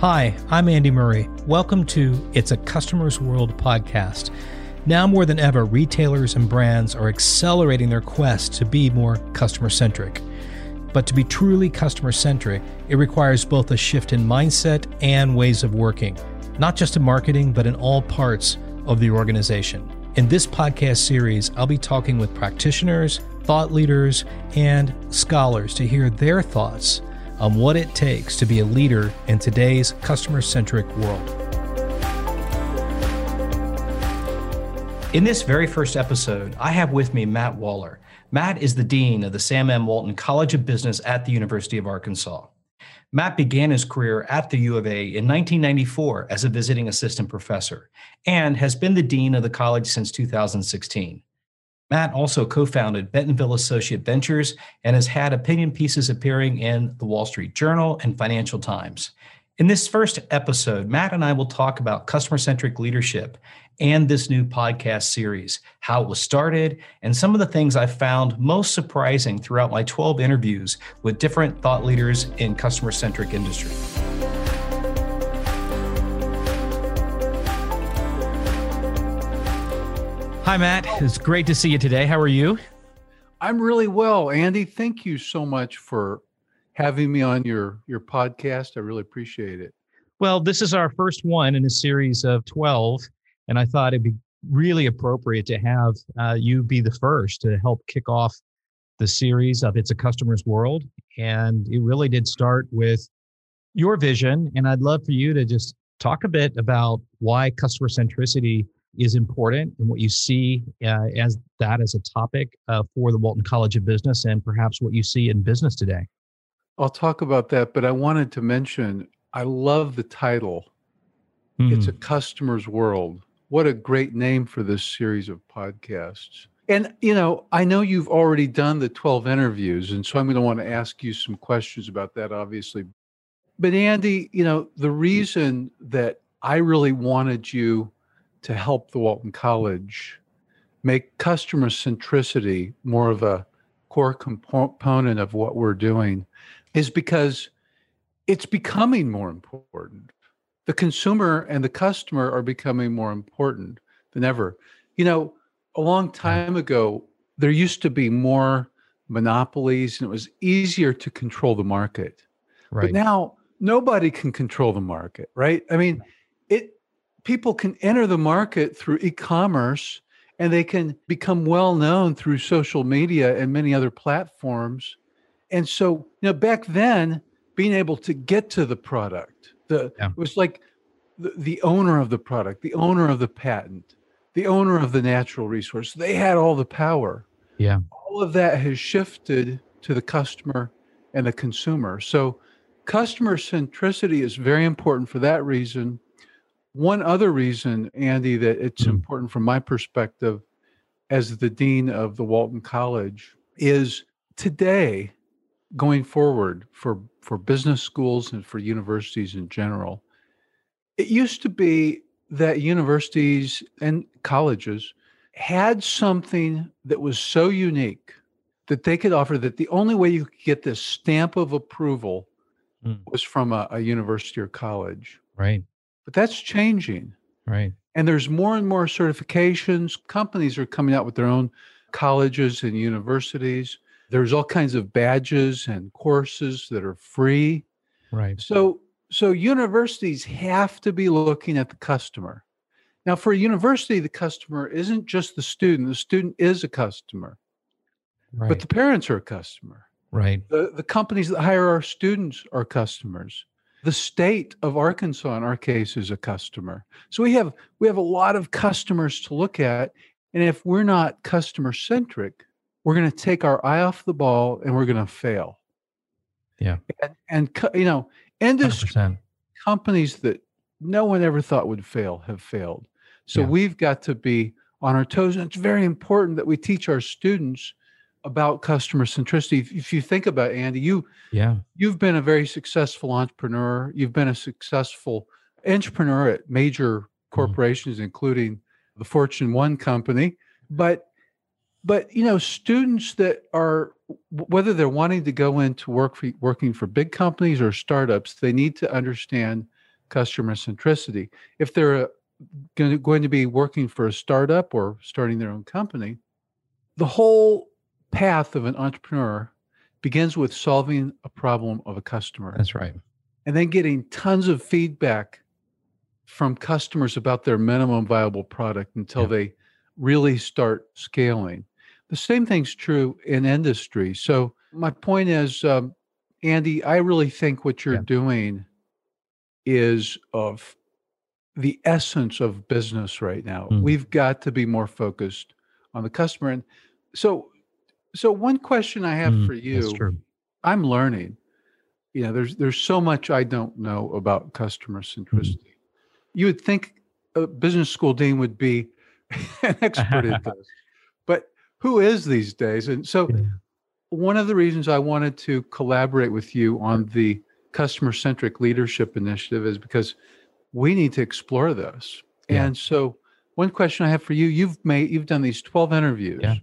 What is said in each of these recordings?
Hi, I'm Andy Murray. Welcome to It's a Customer's World podcast. Now more than ever, retailers and brands are accelerating their quest to be more customer centric. But to be truly customer centric, it requires both a shift in mindset and ways of working, not just in marketing, but in all parts of the organization. In this podcast series, I'll be talking with practitioners, thought leaders, and scholars to hear their thoughts on what it takes to be a leader in today's customer centric world. In this very first episode, I have with me Matt Waller. Matt is the Dean of the Sam M. Walton College of Business at the University of Arkansas. Matt began his career at the U of A in 1994 as a visiting assistant professor and has been the Dean of the college since 2016. Matt also co founded Bentonville Associate Ventures and has had opinion pieces appearing in the Wall Street Journal and Financial Times. In this first episode, Matt and I will talk about customer centric leadership and this new podcast series, how it was started, and some of the things I found most surprising throughout my 12 interviews with different thought leaders in customer centric industry. Hi, Matt. It's great to see you today. How are you? I'm really well, Andy. Thank you so much for having me on your your podcast. I really appreciate it. Well, this is our first one in a series of 12, and I thought it'd be really appropriate to have uh, you be the first to help kick off the series of It's a Customer's World. And it really did start with your vision. And I'd love for you to just talk a bit about why customer centricity is important and what you see uh, as that as a topic uh, for the Walton College of Business and perhaps what you see in business today. I'll talk about that, but I wanted to mention I love the title. Mm. It's a hmm. customer's world. What a great name for this series of podcasts. And, you know, I know you've already done the 12 interviews, and so I'm going to want to ask you some questions about that, obviously. But, Andy, you know, the reason that I really wanted you to help the Walton College make customer centricity more of a core component of what we're doing is because it's becoming more important. The consumer and the customer are becoming more important than ever. You know, a long time ago, there used to be more monopolies and it was easier to control the market. Right. But now nobody can control the market, right? I mean, it people can enter the market through e-commerce and they can become well known through social media and many other platforms. And so, you know, back then, being able to get to the product, the yeah. it was like the, the owner of the product, the owner of the patent, the owner of the natural resource. They had all the power. Yeah. All of that has shifted to the customer and the consumer. So customer centricity is very important for that reason one other reason, Andy, that it's mm-hmm. important from my perspective as the dean of the Walton College is today going forward for for business schools and for universities in general. It used to be that universities and colleges had something that was so unique that they could offer that the only way you could get this stamp of approval mm. was from a, a university or college. Right. But that's changing. Right. And there's more and more certifications. Companies are coming out with their own colleges and universities. There's all kinds of badges and courses that are free. Right. So so universities have to be looking at the customer. Now for a university the customer isn't just the student. The student is a customer. Right. But the parents are a customer. Right. The the companies that hire our students are customers the state of Arkansas in our case is a customer. So we have we have a lot of customers to look at and if we're not customer centric, we're going to take our eye off the ball and we're going to fail. Yeah. And, and you know, industry 100%. companies that no one ever thought would fail have failed. So yeah. we've got to be on our toes and it's very important that we teach our students about customer centricity. If you think about it, Andy, you yeah, you've been a very successful entrepreneur. You've been a successful entrepreneur at major mm-hmm. corporations, mm-hmm. including the Fortune One company. But but you know, students that are whether they're wanting to go into work for, working for big companies or startups, they need to understand customer centricity. If they're going to be working for a startup or starting their own company, the whole path of an entrepreneur begins with solving a problem of a customer. That's right. And then getting tons of feedback from customers about their minimum viable product until yeah. they really start scaling. The same thing's true in industry. So, my point is, um, Andy, I really think what you're yeah. doing is of the essence of business right now. Mm. We've got to be more focused on the customer. And so, so one question I have mm, for you, I'm learning. You know, there's there's so much I don't know about customer mm. centricity. Mm. You would think a business school dean would be an expert in this, but who is these days? And so, yeah. one of the reasons I wanted to collaborate with you on the customer centric leadership initiative is because we need to explore this. Yeah. And so, one question I have for you: You've made you've done these twelve interviews. Yeah.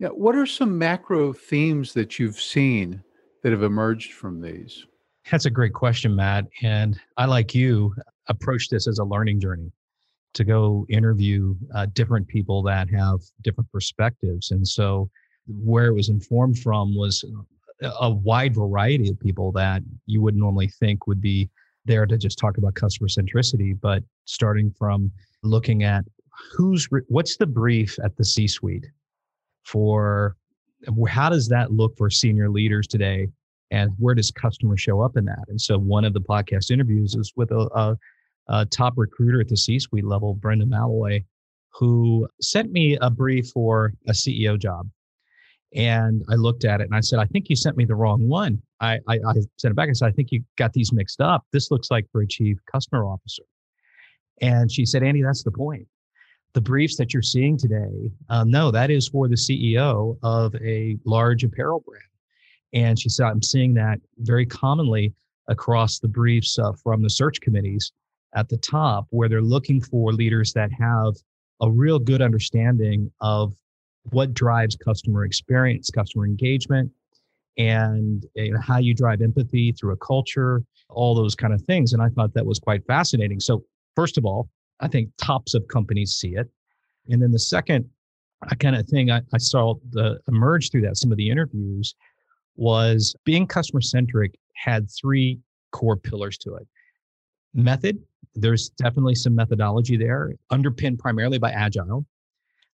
Yeah. What are some macro themes that you've seen that have emerged from these? That's a great question, Matt. And I, like you, approach this as a learning journey to go interview uh, different people that have different perspectives. And so, where it was informed from was a wide variety of people that you would normally think would be there to just talk about customer centricity, but starting from looking at who's what's the brief at the C suite for how does that look for senior leaders today and where does customer show up in that and so one of the podcast interviews is with a, a, a top recruiter at the c-suite level brenda malloy who sent me a brief for a ceo job and I looked at it and I said, I think you sent me the wrong one. I, I, I sent it back and said, I think you got these mixed up. This looks like for a chief customer officer. And she said, Andy, that's the point. The briefs that you're seeing today, uh, no, that is for the CEO of a large apparel brand. And she said, I'm seeing that very commonly across the briefs uh, from the search committees at the top, where they're looking for leaders that have a real good understanding of what drives customer experience, customer engagement, and you know, how you drive empathy through a culture, all those kind of things. And I thought that was quite fascinating. So, first of all, I think tops of companies see it. And then the second kind of thing I, I saw the, emerge through that, some of the interviews, was being customer centric had three core pillars to it. Method, there's definitely some methodology there, underpinned primarily by agile.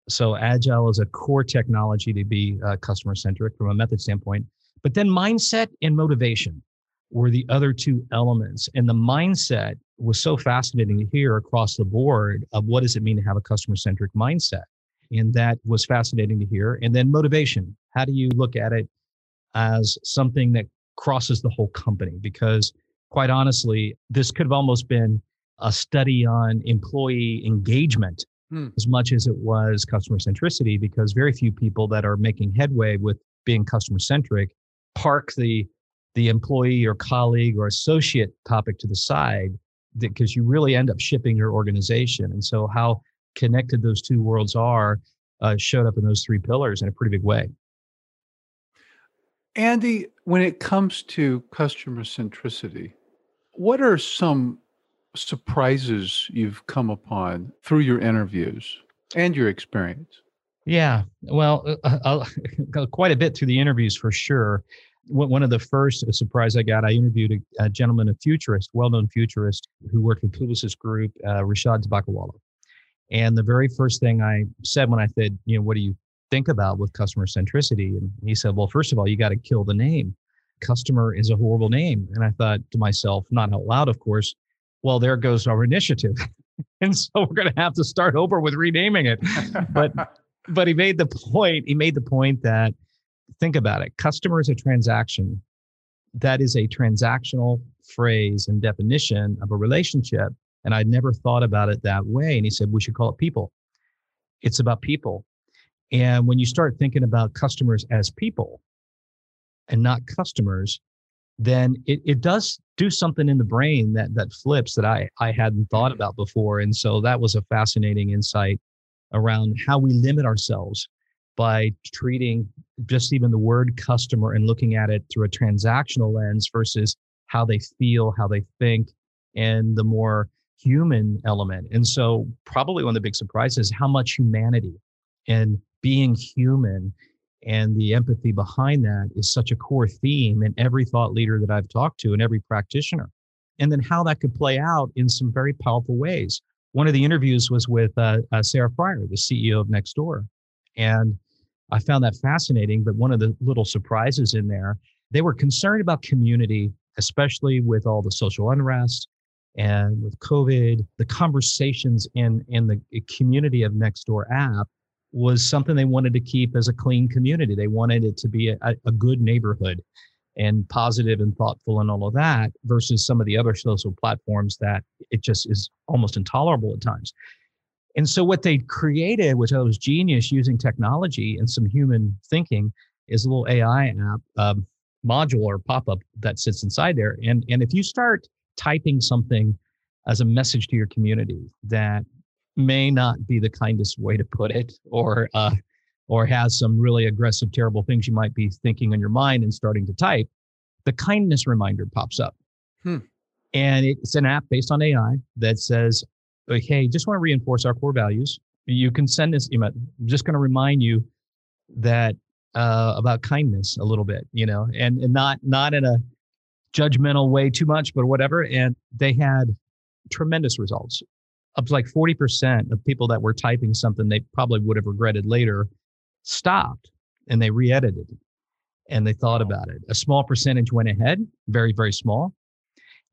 So agile is a core technology to be uh, customer centric from a method standpoint. But then mindset and motivation were the other two elements. And the mindset was so fascinating to hear across the board of what does it mean to have a customer centric mindset. And that was fascinating to hear. And then motivation. How do you look at it as something that crosses the whole company? Because quite honestly, this could have almost been a study on employee engagement hmm. as much as it was customer centricity because very few people that are making headway with being customer centric park the the employee or colleague or associate topic to the side because you really end up shipping your organization and so how connected those two worlds are uh, showed up in those three pillars in a pretty big way andy when it comes to customer centricity what are some surprises you've come upon through your interviews and your experience? Yeah, well, uh, uh, quite a bit through the interviews for sure. One of the first surprise I got, I interviewed a, a gentleman, a futurist, well-known futurist, who worked with Publicis Group, uh, Rishad Tobaccowala. And the very first thing I said when I said, you know, what do you think about with customer centricity? And he said, well, first of all, you got to kill the name. Customer is a horrible name. And I thought to myself, not out loud, of course, well, there goes our initiative. and so we're going to have to start over with renaming it. But but he made the point, he made the point that think about it. Customer is a transaction. That is a transactional phrase and definition of a relationship. And I'd never thought about it that way. And he said, we should call it people. It's about people. And when you start thinking about customers as people and not customers, then it, it does do something in the brain that that flips that I, I hadn't thought mm-hmm. about before. And so that was a fascinating insight around how we limit ourselves by treating just even the word customer and looking at it through a transactional lens versus how they feel, how they think, and the more human element. And so, probably one of the big surprises is how much humanity and being human and the empathy behind that is such a core theme in every thought leader that I've talked to and every practitioner. And then how that could play out in some very powerful ways. One of the interviews was with uh, uh, Sarah Friar, the CEO of Nextdoor. And I found that fascinating. But one of the little surprises in there, they were concerned about community, especially with all the social unrest and with COVID. The conversations in, in the eh, community of Nextdoor app was something they wanted to keep as a clean community. They wanted it to be a, a good neighborhood and positive and thoughtful and all of that versus some of the other social platforms that it just is almost intolerable at times. And so what they created, which I was genius using technology and some human thinking, is a little AI app um, module or pop-up that sits inside there. And and if you start typing something as a message to your community that may not be the kindest way to put it, or uh, or has some really aggressive, terrible things you might be thinking on your mind and starting to type, the kindness reminder pops up. Hmm. And it's an app based on AI that says, hey, just want to reinforce our core values. You can send this email. I'm just going to remind you that uh, about kindness a little bit, you know, and, and not not in a judgmental way too much, but whatever. And they had tremendous results up to like 40% of people that were typing something they probably would have regretted later stopped and they re-edited and they thought about it. A small percentage went ahead, very, very small.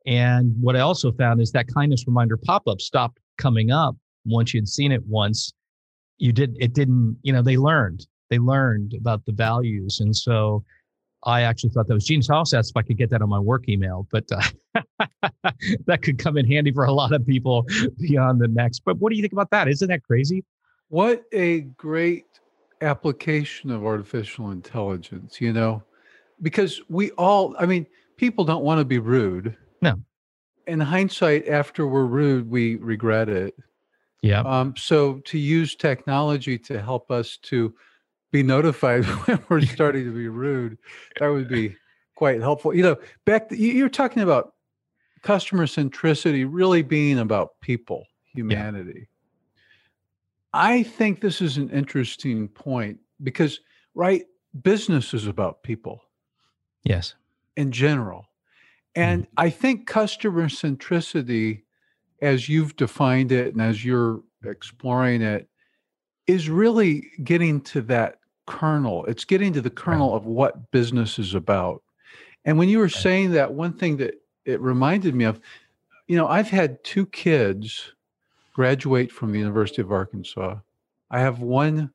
And what I also found is that kindness reminder pop-up stopped coming up once you'd seen it once. You did it didn't, you know, they learned. They learned about the values. And so I actually thought that was genius. I also asked if I could get that on my work email, but uh, that could come in handy for a lot of people beyond the next. But what do you think about that? Isn't that crazy? What a great application of artificial intelligence, you know, because we all, I mean, people don't want to be rude. No. In hindsight, after we're rude, we regret it. Yeah. Um, so to use technology to help us to be notified when we're starting to be rude. That would be quite helpful. You know, back you're talking about customer centricity really being about people, humanity. Yeah. I think this is an interesting point because right, business is about people. Yes. In general. And mm-hmm. I think customer centricity as you've defined it and as you're exploring it is really getting to that kernel. It's getting to the kernel right. of what business is about. And when you were right. saying that, one thing that it reminded me of, you know, I've had two kids graduate from the University of Arkansas. I have one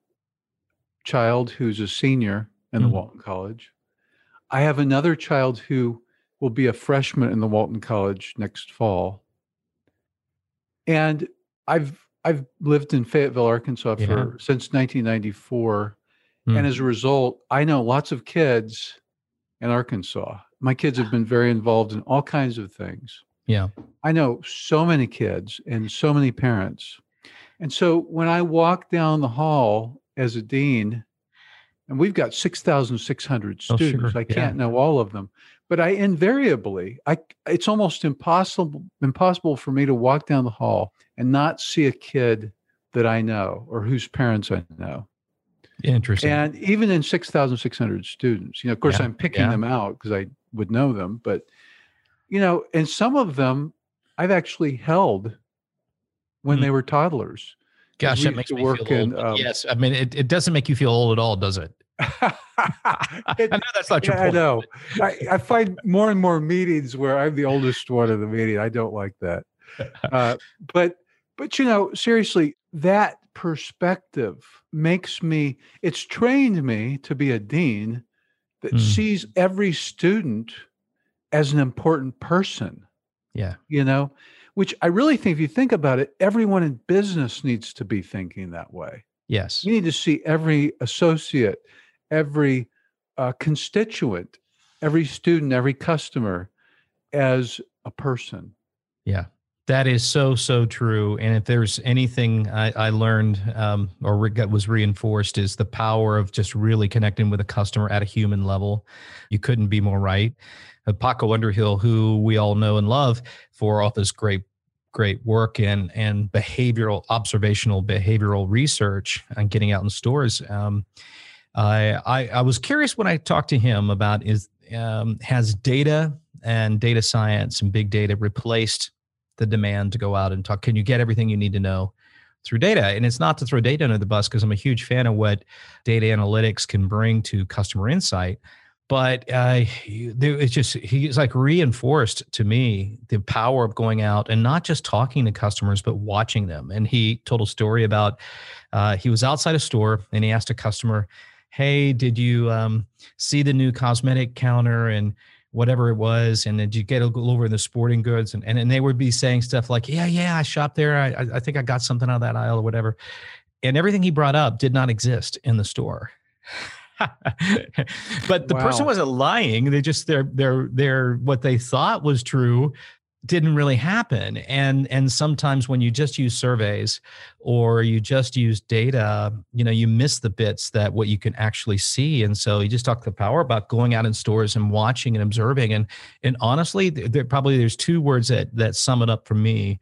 child who's a senior in the mm Walton College. I have another child who will be a freshman in the Walton College next fall. And I've I've lived in Fayetteville, Arkansas for since 1994 Mm. And as a result, I know lots of kids in Arkansas. My kids have been very involved in all kinds of things. Yeah. I know so many kids and so many parents. And so when I walk down the hall as a dean, and we've got 6,600 students, oh, sure. I can't yeah. know all of them, but I invariably, I it's almost impossible impossible for me to walk down the hall and not see a kid that I know or whose parents I know. Interesting. And even in 6,600 students, you know, of course, yeah. I'm picking yeah. them out because I would know them, but, you know, and some of them I've actually held when mm. they were toddlers. Gosh, that makes me feel in, old. Um, yes, I mean, it, it doesn't make you feel old at all, does it? It I know that's not your yeah, point. I know. I, I, find more and more meetings where I'm the oldest one in the meeting. I don't like that. Uh, but but you know, seriously, that perspective makes me it's trained me to be a dean that mm. sees every student as an important person yeah you know which i really think if you think about it everyone in business needs to be thinking that way yes you need to see every associate every uh, constituent every student every customer as a person yeah That is so so true. And if there's anything I, I learned um, or re- was reinforced is the power of just really connecting with a customer at a human level. You couldn't be more right. Uh, Paco Underhill, who we all know and love for all this great great work and and behavioral observational behavioral research and getting out in stores. Um, I, I, I was curious when I talked to him about is um, has data and data science and big data replaced the demand to go out and talk. Can you get everything you need to know through data? And it's not to throw data under the bus because I'm a huge fan of what data analytics can bring to customer insight. But uh, it's just he's like reinforced to me the power of going out and not just talking to customers, but watching them. And he told a story about uh, he was outside a store and he asked a customer, "Hey, did you um, see the new cosmetic counter?" and whatever it was and then you get a little over in the sporting goods and, and, and they would be saying stuff like yeah yeah i shopped there I, I think i got something out of that aisle or whatever and everything he brought up did not exist in the store but the wow. person wasn't lying they just their their their what they thought was true didn't really happen. And and sometimes when you just use surveys or you just use data you know you miss the bits that what you can actually see. And so you just talk the power about going out in stores and watching and observing. And and honestly there probably there's two words that that sum it up for me.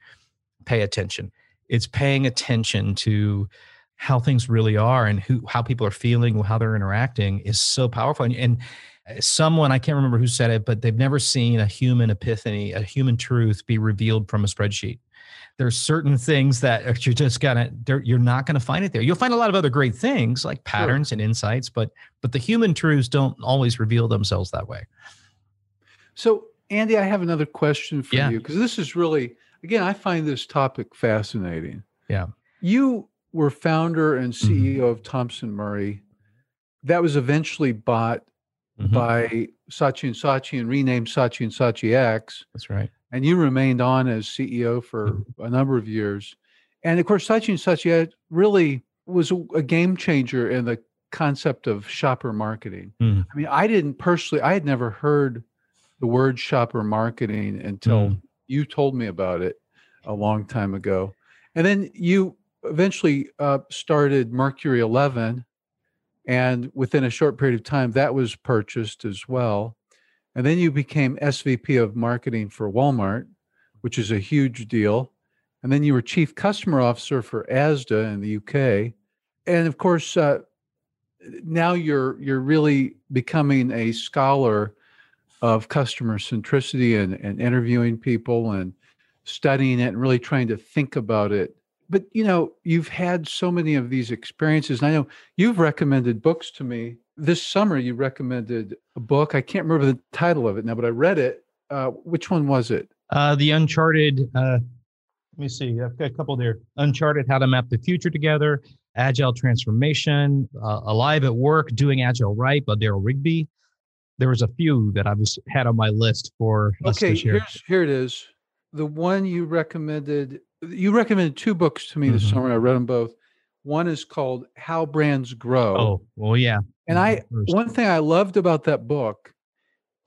Pay attention. It's paying attention to how things really are and who how people are feeling how they're interacting is so powerful. And, and someone I can't remember who said it, but they've never seen a human epiphany, a human truth be revealed from a spreadsheet. There's certain things that you're just gonna you're not gonna find it there. You'll find a lot of other great things like patterns sure. and insights, but but the human truths don't always reveal themselves that way. So Andy, I have another question for yeah. you because this is really again, I find this topic fascinating. Yeah. You were founder and CEO mm-hmm. of Thompson Murray. That was eventually bought mm-hmm. by Saatchi and Saatchi and renamed Saatchi and Saatchi X. That's right. And you remained on as CEO for mm-hmm. a number of years. And of course, Saatchi and Saatchi really was a, a game changer in the concept of shopper marketing. Mm. I mean, I didn't personally, I had never heard the word shopper marketing until mm. you told me about it a long time ago. And then you eventually uh, started Mercury 11, and within a short period of time, that was purchased as well. And then you became SVP of marketing for Walmart, which is a huge deal. And then you were chief customer officer for ASDA in the UK. And of course, uh, now you're you're really becoming a scholar of customer centricity and, and interviewing people and studying it and really trying to think about it but you know, you've had so many of these experiences. And I know you've recommended books to me. This summer, you recommended a book. I can't remember the title of it now, but I read it. Uh, which one was it? Uh, the Uncharted. Uh, let me see. I've got a couple there. Uncharted: How to Map the Future Together. Agile Transformation. Uh, Alive at Work: Doing Agile Right by Darrell Rigby. There was a few that I was had on my list for. Okay, here's here it is. The one you recommended you recommended two books to me mm-hmm. this summer. I read them both. One is called How Brands Grow. Oh, well, yeah. And I one thing I loved about that book,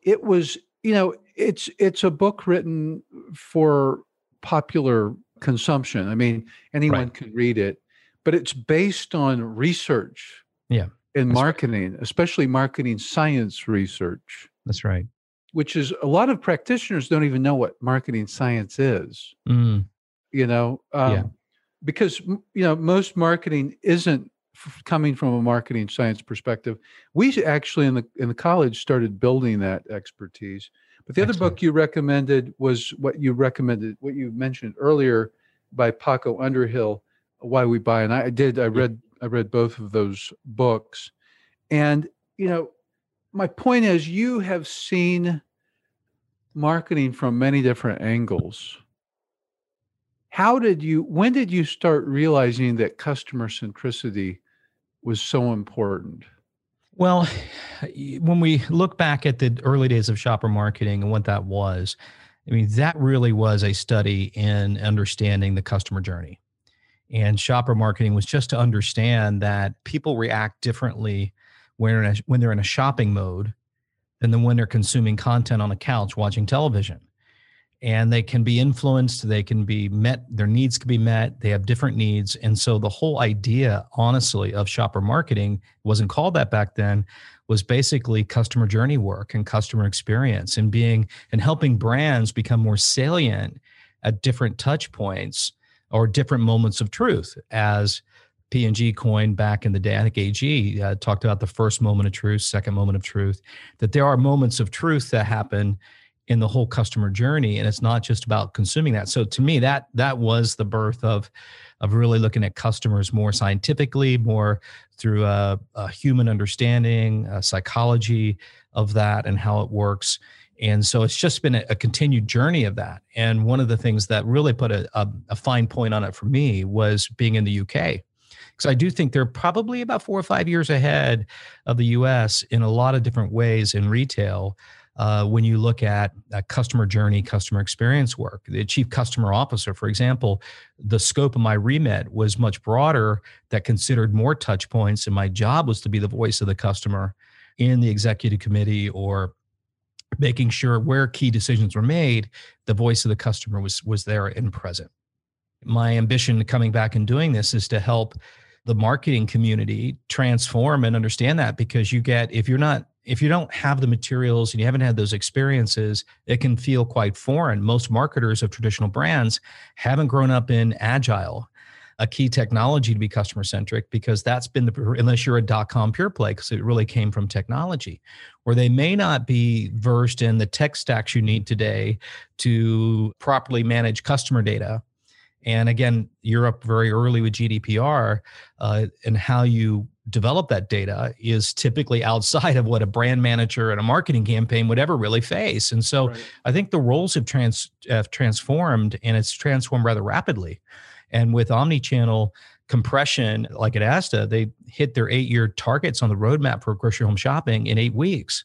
it was, you know, it's it's a book written for popular consumption. I mean, anyone right. can read it, but it's based on research. Yeah. In marketing, right. especially marketing science research. That's right. Which is a lot of practitioners don't even know what marketing science is. Mm you know um, yeah. because you know most marketing isn't f- coming from a marketing science perspective. We actually in the in the college started building that expertise. But the Excellent. other book you recommended was what you recommended what you mentioned earlier by paco underhill why we buy. And i did i read i read both of those books. And you know my point is you have seen marketing from many different angles how did you when did you start realizing that customer centricity was so important? Well when we look back at the early days of shopper marketing and what that was i mean that really was a study in understanding the customer journey. And shopper marketing was just to understand that people react differently when, when they're in a shopping mode than when they're consuming content on a couch watching television and they can be influenced they can be met their needs can be met they have different needs and so the whole idea honestly of shopper marketing wasn't called that back then was basically customer journey work and customer experience and being and helping brands become more salient at different touch points or different moments of truth as P&G coined back in the day. I think AG uh, talked about the first moment of truth, second moment of truth, that there are moments of truth that happen in the whole customer journey and it's not just about consuming that. So to me that that was the birth of of really looking at customers more scientifically more through a, a human understanding a psychology of that and how it works. And so it's just been a, a, continued journey of that. And one of the things that really put a, a, a fine point on it for me was being in the uk because I do think they're probably about four or five years ahead of the US in a lot of different ways in retail uh, when you look at uh, customer journey, customer experience work. The chief customer officer, for example, the scope of my remit was much broader that considered more touch points, and my job was to be the voice of the customer in the executive committee or making sure where key decisions were made, the voice of the customer was was there and present. My ambition coming back and doing this is to help the marketing community transform and understand that because you get if you're not if you don't have the materials and you haven't had those experiences, it can feel quite foreign. Most marketers of traditional brands haven't grown up in agile, a key technology to be customer centric, because that's been the, unless you're a dot com pure play, because it really came from technology, where they may not be versed in the tech stacks you need today to properly manage customer data and again, Europe very early with GDPR uh, and how you develop that data is typically outside of what a brand manager and a marketing campaign would ever really face. And so right. I think the roles have, trans, have transformed and it's transformed rather rapidly. And with omni-channel compression, like at ASDA, they hit their eight-year targets on the roadmap for grocery home shopping in eight weeks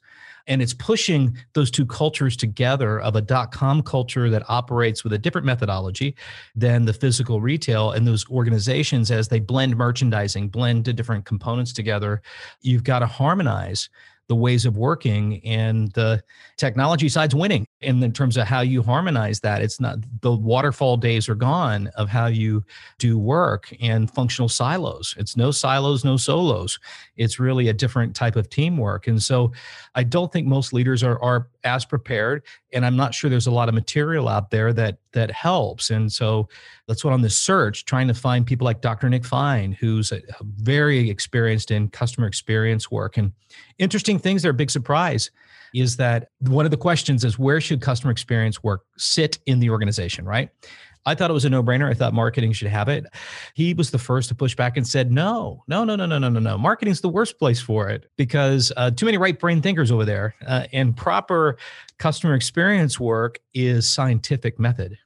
and it's pushing those two cultures together of a dot com culture that operates with a different methodology than the physical retail and those organizations as they blend merchandising blend the different components together you've got to harmonize the ways of working and the technology side's winning and in terms of how you harmonize that it's not the waterfall days are gone of how you do work and functional silos. It's no silos no solos. It's really a different type of teamwork. And so i don't think most leaders are, are as prepared and i'm not sure there's a lot of material out there that that helps. And so that's what on this search trying to find people like dr nick fine who's a, very experienced in customer experience work. And interesting things they're a big surprise is that one of the questions is where should customer experience work sit in the organization right I thought it was a no-brainer. I thought marketing should have it. He was the first to push back and said, "No, no, no, no, no, no, no, no. Marketing's the worst place for it because uh, too many right-brain thinkers over there, uh, and proper customer experience work is scientific method."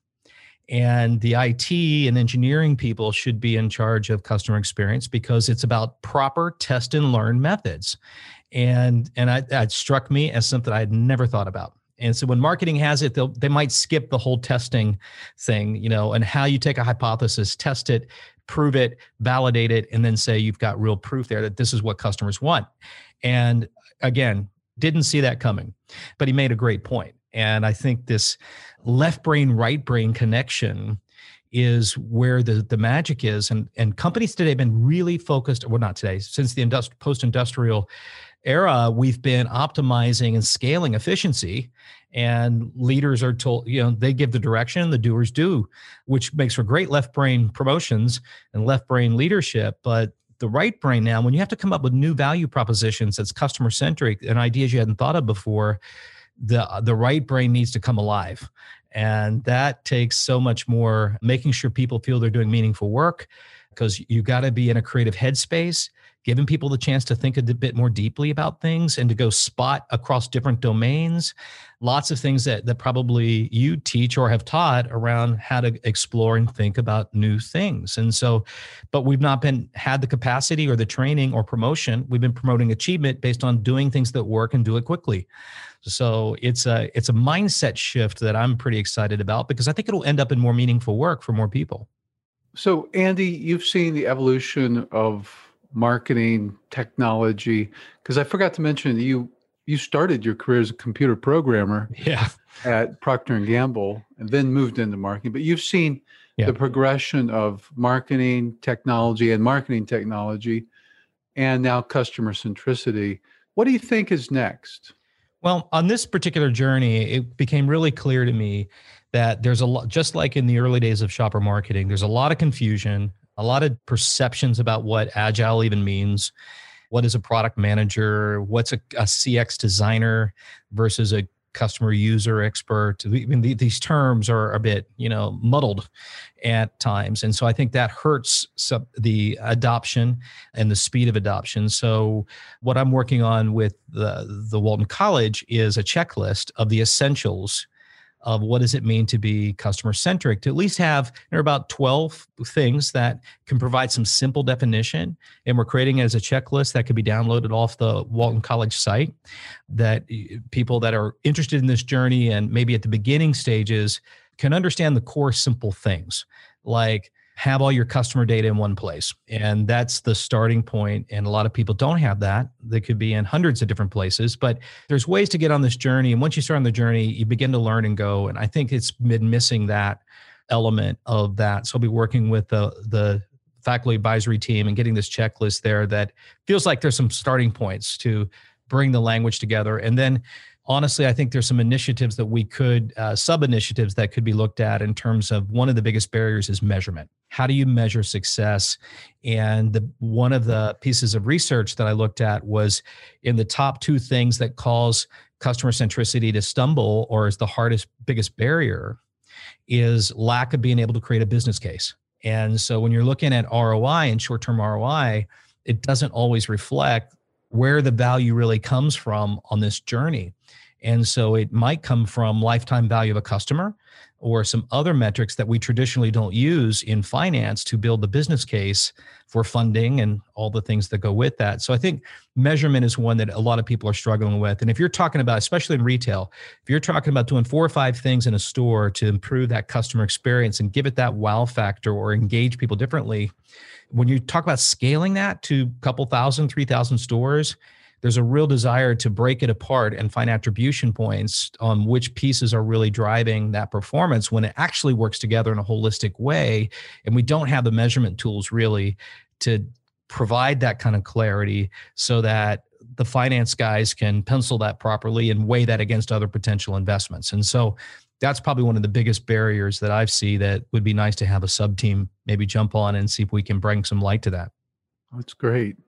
And the IT and engineering people should be in charge of customer experience because it's about proper test and learn methods. And and I, that struck me as something I had never thought about. And so when marketing has it, they'll they might skip the whole testing thing, you know, and how you take a hypothesis, test it, prove it, validate it, and then say you've got real proof there that this is what customers want. And again, didn't see that coming, but he made a great point. And I think this left brain, right brain connection is where the, the magic is. And, and companies today have been really focused, well, not today, since the industri- post industrial era, we've been optimizing and scaling efficiency. And leaders are told, you know, they give the direction, the doers do, which makes for great left brain promotions and left brain leadership. But the right brain now, when you have to come up with new value propositions that's customer centric and ideas you hadn't thought of before, the the right brain needs to come alive. And that takes so much more making sure people feel they're doing meaningful work because you got to be in a creative headspace giving people the chance to think a bit more deeply about things and to go spot across different domains. Lots of things that, that probably you teach or have taught around how to explore and think about new things. And so but we've not been had the capacity or the training or promotion. We've been promoting achievement based on doing things that work and do it quickly. So it's a it's a mindset shift that i'm pretty excited about because i think it'll end up in more meaningful work for more people. So andy you've seen the evolution of marketing, technology. Because I forgot to mention you you started your career as a computer programmer. Yeah. at Procter and Gamble, and then moved into marketing. But you've seen yeah. the progression of marketing technology and marketing technology, and now customer centricity. What do you think is next? Well, on this particular journey, it became really clear to me that there's a lot, just like in the early days of shopper marketing, there's a lot of confusion, a lot of perceptions about what agile even means. What is a product manager? What's a, a CX designer versus a customer user expert. I mean, these terms are a bit, you know, muddled at times, and so I think that hurts the adoption and the speed of adoption. So, what I'm working on with the the Walton College is a checklist of the essentials of what does it mean to be customer centric to at least have there are about 12 things that can provide some simple definition and we're creating it as a checklist that could be downloaded off the walton college site that people that are interested in this journey and maybe at the beginning stages can understand the core simple things like have all your customer data in one place. And that's the starting point. And a lot of people don't have that. They could be in hundreds of different places, but there's ways to get on this journey. And once you start on the journey, you begin to learn and go. And I think it's been missing that element of that. So I'll be working with the, the faculty advisory team and getting this checklist there that feels like there's some starting points to bring the language together. And then honestly, I think there's some initiatives that we could, uh, sub initiatives that could be looked at in terms of one of the biggest barriers is measurement. How do you measure success? And the, one of the pieces of research that I looked at was in the top two things that cause customer centricity to stumble or is the hardest, biggest barrier is lack of being able to create a business case. And so when you're looking at ROI and short term ROI, it doesn't always reflect where the value really comes from on this journey. And so it might come from lifetime value of a customer or some other metrics that we traditionally don't use in finance to build the business case for funding and all the things that go with that. So I think measurement is one that a lot of people are struggling with. And if you're talking about, especially in retail, if you're talking about doing four or five things in a store to improve that customer experience and give it that wow factor or engage people differently, when you talk about scaling that to a couple thousand, 3,000 stores, there's a real desire to break it apart and find attribution points on which pieces are really driving that performance when it actually works together in a holistic way. And we don't have the measurement tools really to provide that kind of clarity so that the finance guys can pencil that properly and weigh that against other potential investments. And so that's probably one of the biggest barriers that I see that would be nice to have a sub team maybe jump on and see if we can bring some light to that. That's great.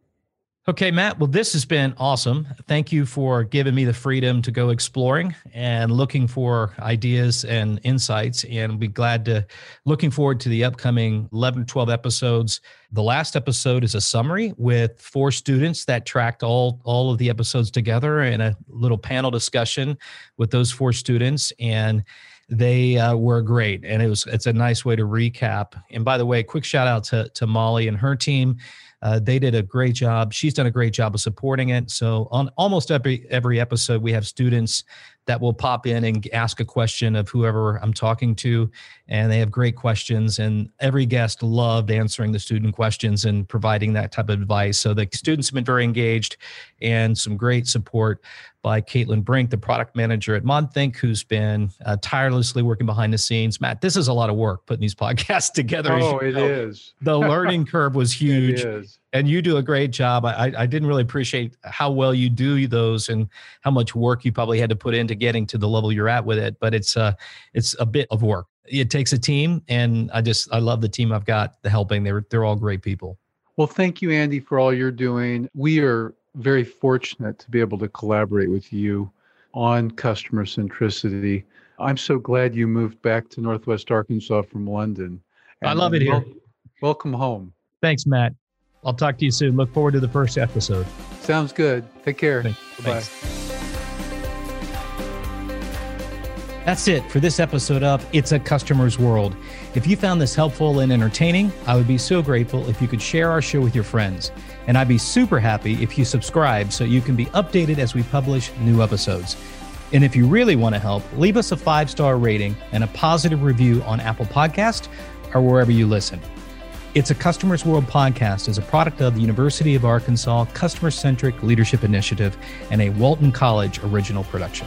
Okay, Matt. Well, this has been awesome. Thank you for giving me the freedom to go exploring and looking for ideas and insights. And be glad to looking forward to the upcoming 11 12 episodes. The last episode is a summary with four students that tracked all all of the episodes together in a little panel discussion with those four students and they uh, were great and it was it's a nice way to recap and by the way quick shout out to, to molly and her team uh, they did a great job. She's done a great job of supporting it. So on almost every every episode, we have students that will pop in and ask a question of whoever I'm talking to, and they have great questions. And every guest loved answering the student questions and providing that type of advice. So the students have been very engaged, and some great support by Caitlin Brink, the product manager at Monthink, who's been uh, tirelessly working behind the scenes. Matt, this is a lot of work putting these podcasts together. Oh, it know. is. The learning curve was huge. And you do a great job. I, I didn't really appreciate how well you do those and how much work you probably had to put into getting to the level you're at with it. But it's uh, it's a bit of work. It takes a team, and I just I love the team I've got the helping. They're they're all great people. Well, thank you, Andy, for all you're doing. We are very fortunate to be able to collaborate with you on customer centricity. I'm so glad you moved back to Northwest Arkansas from London. I love it here. welcome home. Thanks, Matt. I'll talk to you soon. Look forward to the first episode. Sounds good. Take care. Bye. That's it for this episode of It's a Customer's World. If you found this helpful and entertaining, I would be so grateful if you could share our show with your friends. And I'd be super happy if you subscribe so you can be updated as we publish new episodes. And if you really want to help, leave us a five star rating and a positive review on Apple Podcast or wherever you listen. It's a Customers World podcast is a product of the University of Arkansas Customer Centric Leadership Initiative and a Walton College original production.